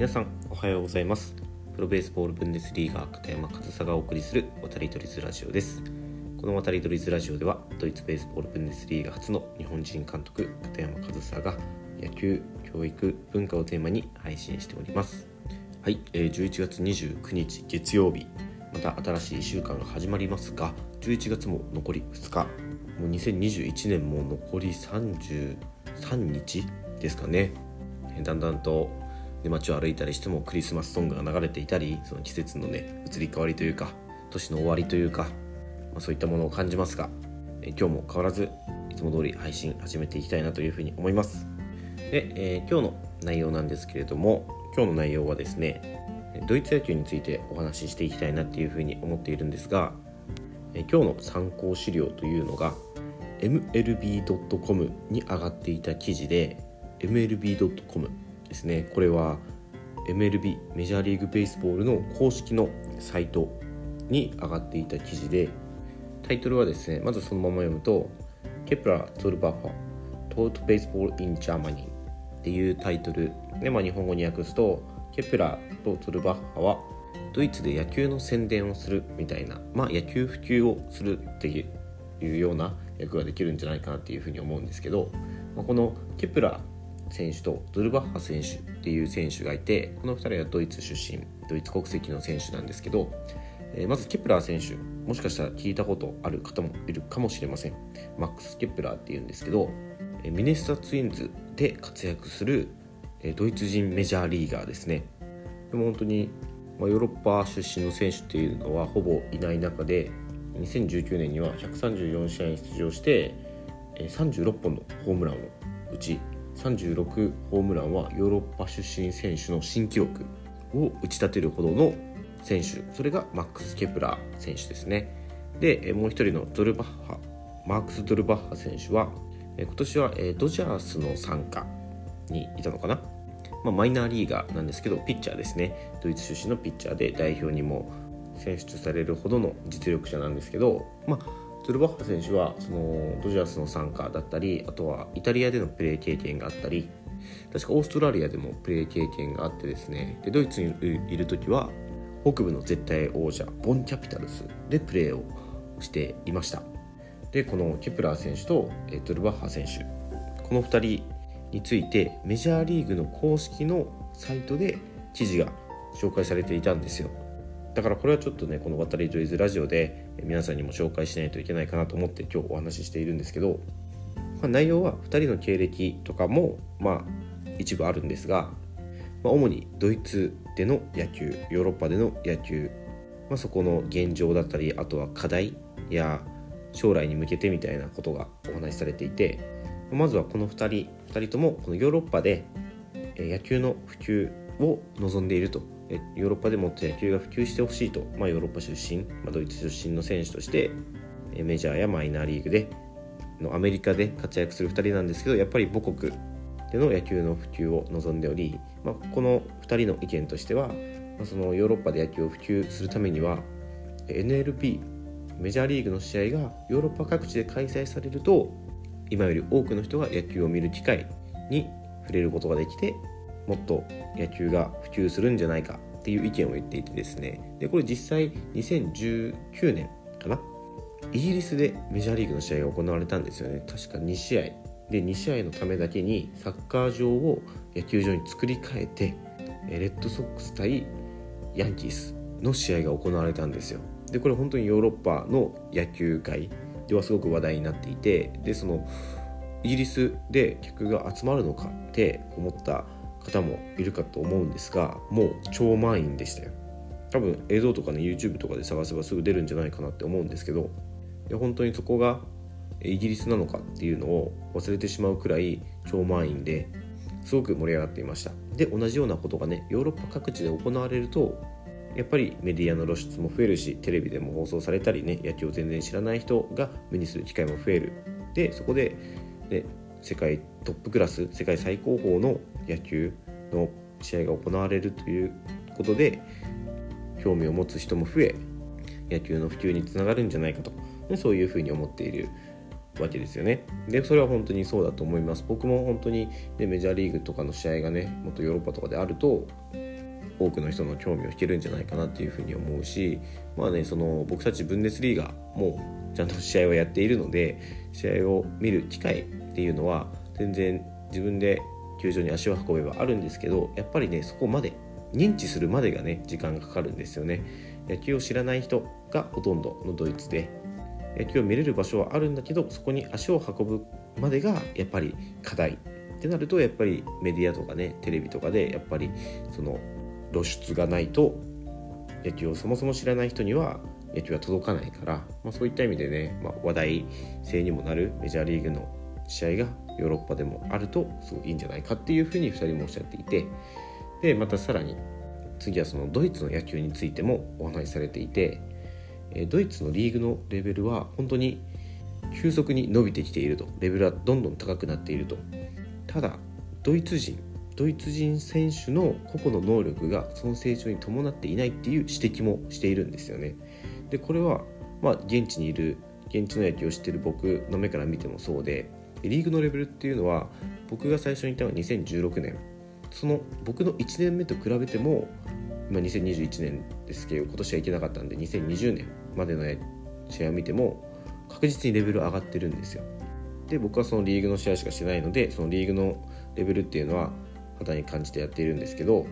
皆さんおはようございます。プロベースボールブンデスリーガー片山和沙がお送りする渡り鳥ズラジオです。この渡り鳥ズラジオではドイツベースボールブンデスリーガ初の日本人監督片山和沙が野球教育文化をテーマに配信しております。はい、えー、11月29日月曜日。また新しい1週間が始まりますが11月も残り2日。もう2021年も残り33日ですかね。だんだんとで街を歩いたりしてもクリスマスソングが流れていたりその季節のね移り変わりというか年の終わりというか、まあ、そういったものを感じますがえ今日も変わらずいつも通り配信始めていきたいなというふうに思います。で、えー、今日の内容なんですけれども今日の内容はですねドイツ野球についてお話ししていきたいなっていうふうに思っているんですがえ今日の参考資料というのが MLB.com に上がっていた記事で MLB.com ですね。これは MLB メジャーリーグベースボールの公式のサイトに上がっていた記事でタイトルはですねまずそのまま読むと「Kepler, Solbach tout baseball in Germany」っていうタイトル。で、まあ、日本語に訳すとケプラーとゾルバッハはドイツで野球の宣伝をするみたいな、まあ、野球普及をするっていうような役ができるんじゃないかなっていうふうに思うんですけど、まあ、このケプラー選手とゾルバッハ選手っていう選手がいてこの2人はドイツ出身ドイツ国籍の選手なんですけど、えー、まずケプラー選手もしかしたら聞いたことある方もいるかもしれません。マックス・ケプラーっていうんですけどミネソタツインズで活躍するドイツ人メジャーリーガーですね。でも本当に、まヨーロッパ出身の選手っていうのはほぼいない中で2019年には134試合に出場して36本のホームランを打ち36ホームランはヨーロッパ出身選手の新記録を打ち立てるほどの選手。それがマックス・ケプラー選手ですね。でもう一人のソルバッハマークス・ソルバッハ選手は今年はドジャースの傘下にいたのかな、まあ、マイナーリーガーなんですけどピッチャーですね。ドイツ出身のピッチャーで代表にも選出されるほどの実力者なんですけど、まあ、ソルバッハ選手はそのドジャースの傘下だったりあとはイタリアでのプレー経験があったり確かオーストラリアでもプレー経験があってですね。でドイツにいる時は北部の絶対王者ボンキャピタルスでプレーをしていました。でこのケプラー選手とソルバッハ選手この2人についてメジャーリーグの公式のサイトで記事が紹介されていたんですよ。だからこれはちょっとねこの「渡り鳥ズラジオ」で皆さんにも紹介しないといけないかなと思って今日お話ししているんですけど、まあ、内容は2人の経歴とかもまあ一部あるんですが、まあ、主にドイツでの野球ヨーロッパでの野球、まあ、そこの現状だったりあとは課題や将来に向けてみたいなことがお話しされていてまずはこの2人2人ともこのヨーロッパで野球の普及を望んでいるとヨーロッパでもっと野球が普及してほしいと、まあ、ヨーロッパ出身、まあ、ドイツ出身の選手としてメジャーやマイナーリーグでのアメリカで活躍する2人なんですけどやっぱり母国での野球の普及を望んでおり、まあ、この2人の意見としては、まあ、そのヨーロッパで野球を普及するためには NLP メジャーリーグの試合がヨーロッパ各地で開催されると今より多くの人が野球を見る機会に触れることができてもっと野球が普及するんじゃないかっていう意見を言っていてですね。でこれ実際2019年かな。イギリスでメジャーリーグの試合が行われたんですよね。確か2試合。で2試合のためだけにサッカー場を野球場に作り変えてレッドソックス対ヤンキースの試合が行われたんですよ。でこれ本当にヨーロッパの野球界ではすごく話題になっていてでそのイギリスで客が集まるのかって思った方もいるかと思うんですがもう超満員でしたよ。多分映像とかね YouTube とかで探せばすぐ出るんじゃないかなって思うんですけどいや本当にそこがイギリスなのかっていうのを忘れてしまうくらい超満員ですごく盛り上がっていました。で同じようなことがねヨーロッパ各地で行われるとやっぱりメディアの露出も増えるしテレビでも放送されたりね野球を全然知らない人が目にする機会も増える。でそこで、ね、世界トップクラス世界最高峰の野球の試合が行われるということで興味を持つ人も増え野球の普及につながるんじゃないかと。でそういうふうに思っているわけですよね。でそれは本当にそうだと思います。僕も本当に、ね、メジャーリーグとかの試合がねもっとヨーロッパとかであると多くの人の興味を引けるんじゃないかなっていうふうに思うしまあねその僕たちブンデスリーガもちゃんと試合をやっているので試合を見る機会っていうのは全然自分で球場に足を運べばあるんですけどやっぱりねそこまで認知するまでがね時間がかかるんですよね。野球を知らない人がほとんどのドイツで野球を見れる場所はあるんだけどそこに足を運ぶまでがやっぱり課題。ってなるとやっぱりメディアとかねテレビとかでやっぱりその露出がないと野球をそもそも知らない人には野球は届かないから、まあ、そういった意味でね、まあ、話題性にもなるメジャーリーグの試合がヨーロッパでもあるとすごいいいんじゃないかっていうふうに2人もおっしゃっていてでまたさらに次はそのドイツの野球についてもお話しされていてドイツのリーグのレベルは本当に急速に伸びてきていると。レベルはどんどん高くなっていると。ただドイツ人ドイツ人選手の個々の能力がその成長に伴っていないっていう指摘もしているんですよね。でこれはまあ現地にいる現地の野球を知ってる僕の目から見てもそうでリーグのレベルっていうのは僕が最初に言ったのは2016年。その僕の1年目と比べても今2021年ですけど今年はいけなかったんで2020年までの試合を見ても確実にレベル上がってるんですよ。で僕はそのリーグの試合しかしてないのでそのリーグのレベルっていうのは肌に感じてやっているんですけど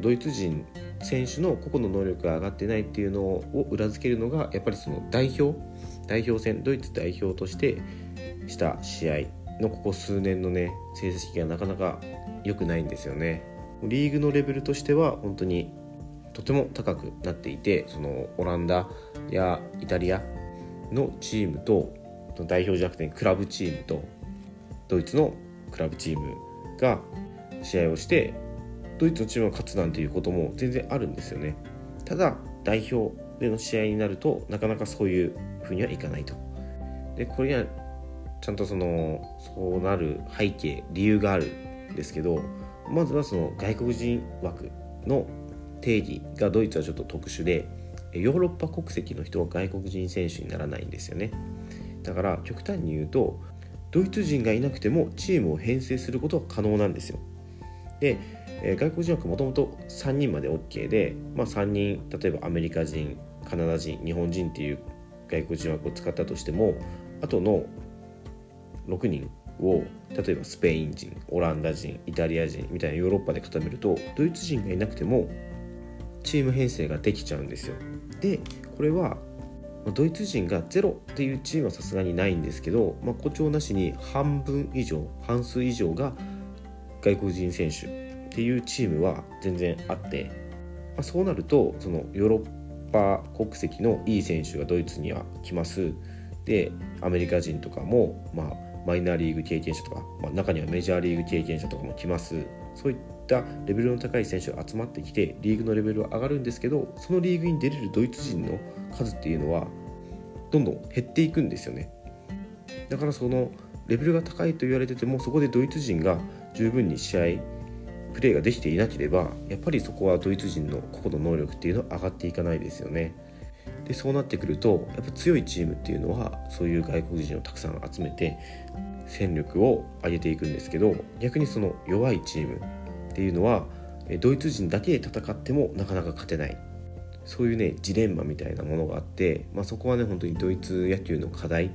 ドイツ人選手の個々の能力が上がってないっていうのを裏付けるのがやっぱりその代表代表戦ドイツ代表としてした試合のここ数年のね成績がなかなか良くないんですよね。リーグのレベルとしては本当にとても高くなっていてそのオランダやイタリアのチームと代表じゃなくてクラブチームとドイツのクラブチームが試合をしてドイツのチームが勝つなんていうことも全然あるんですよね。ただ代表での試合になるとなかなかそういうふうにはいかないと。でこれにはちゃんとそのそうなる背景理由があるんですけどまずはその外国人枠の定義がドイツはちょっと特殊でヨーロッパ国籍の人は外国人選手にならないんですよね。だから極端に言うとドイツ人がいなくてもチームを編成することは可能なんですよ。で、え外国人枠もともと3人まで OK で、まあ、3人例えばアメリカ人カナダ人日本人っていう外国人枠を使ったとしてもあとの6人を例えばスペイン人オランダ人イタリア人みたいなヨーロッパで固めるとドイツ人がいなくてもチーム編成ができちゃうんですよ。でこれはドイツ人がゼロっていうチームはさすがにないんですけど、まあ、誇張なしに半分以上半数以上が外国人選手っていうチームは全然あって、まあ、そうなるとそのヨーロッパ国籍のいい選手がドイツには来ます。でアメリカ人とかも、まあ、マイナーリーグ経験者とか、まあ、中にはメジャーリーグ経験者とかも来ます。そういったレベルの高い選手が集まってきてリーグのレベルは上がるんですけどそのリーグに出れるドイツ人の数っていうのはどんどん減っていくんですよね。だからそのレベルが高いと言われててもそこでドイツ人が十分に試合プレーができていなければやっぱりそこはドイツ人の個々の能力っていうのは上がっていかないですよね。でそうなってくるとやっぱ強いチームっていうのはそういう外国人をたくさん集めて戦力を上げていくんですけど逆にその弱いチームっていうのはドイツ人だけで戦ってもなかなか勝てないそういうねジレンマみたいなものがあって、まあ、そこはね本当にドイツ野球の課題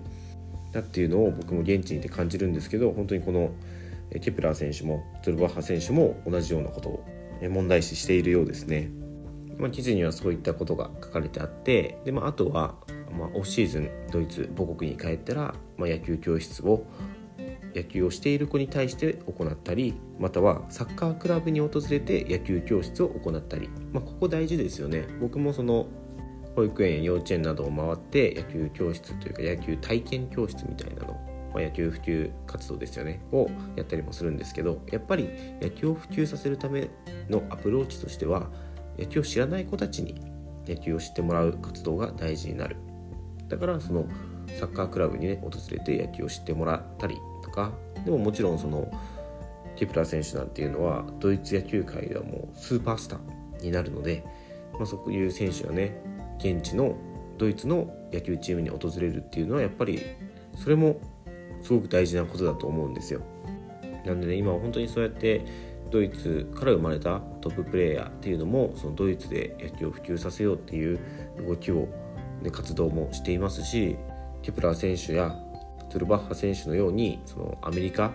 だっていうのを僕も現地にいて感じるんですけど本当にこのケプラー選手もトルバッハ選手も同じようなことを問題視しているようですね。まあ、記事にはそういったことが書かれてあってで、まあ、あとは、まあ、オフシーズンドイツ母国に帰ったら、まあ、野球教室を野球をしている子に対して行ったりまたはサッカークラブに訪れて野球教室を行ったり、まあ、ここ大事ですよね。僕もその保育園幼稚園などを回って野球教室というか野球体験教室みたいなの、まあ、野球普及活動ですよね。をやったりもするんですけどやっぱり野球を普及させるためのアプローチとしては野球を知らない子たちに野球を知ってもらう活動が大事になるだからそのサッカークラブにね訪れて野球を知ってもらったりとかでももちろんそのケプラー選手なんていうのはドイツ野球界ではもうスーパースターになるので、まあ、そういう選手がね現地のドイツの野球チームに訪れるっていうのはやっぱりそれもすごく大事なことだと思うんですよ。なんでね今は本当にそうやってドイツから生まれたトッププレーヤーっていうのもそのドイツで野球を普及させようっていう動きを、ね、活動もしていますしケプラー選手やソルバッハ選手のようにそのアメリカ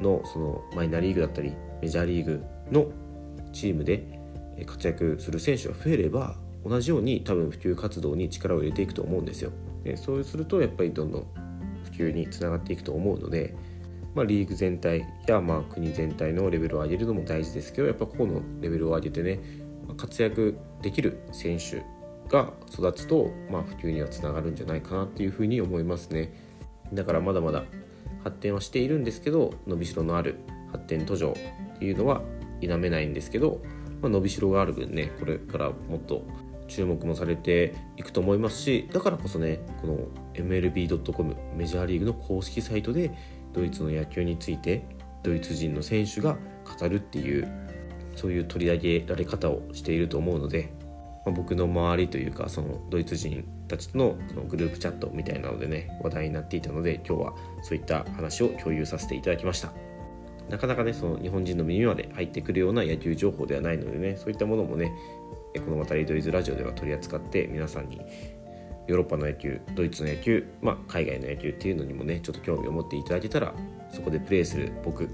のそのマイナーリーグだったりメジャーリーグのチームで活躍する選手が増えれば同じように多分普及活動に力を入れていくと思うんですよ。でそうするとやっぱりどんどん普及につながっていくと思うので、まあ、リーグ全体やまあ国全体のレベルを上げるのも大事ですけどやっぱ個々のレベルを上げてね活躍できる選手が育つと、まあ、普及にはつながるんじゃないかなっていうふうに思いますね。だからまだまだ発展はしているんですけど伸びしろのある発展途上っていうのは否めないんですけど、まあ、伸びしろがある分ねこれからもっと注目もされていくと思いますしだからこそねこの MLB.com メジャーリーグの公式サイトでドイツの野球についてドイツ人の選手が語るっていうそういう取り上げられ方をしていると思うので、まあ、僕の周りというかそのドイツ人たちとのそのグループチャットみたいなのでね話題になっていたので今日はそういった話を共有させていただきました。なかなかねその日本人の耳まで入ってくるような野球情報ではないのでねそういったものもねこの渡りドイツラジオでは取り扱って皆さんにヨーロッパの野球ドイツの野球、まあ、海外の野球っていうのにもねちょっと興味を持っていただけたらそこでプレーする僕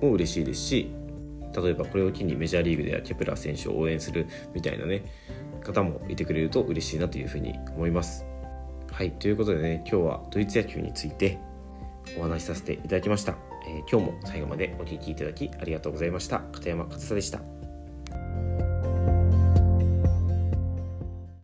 も嬉しいですし例えばこれを機にメジャーリーグではケプラー選手を応援するみたいなね方もいてくれると嬉しいなというふうに思います。はいということでね今日はドイツ野球についてお話しさせていただきました、えー、今日も最後までお聴きいただきありがとうございました。片山和沙でした。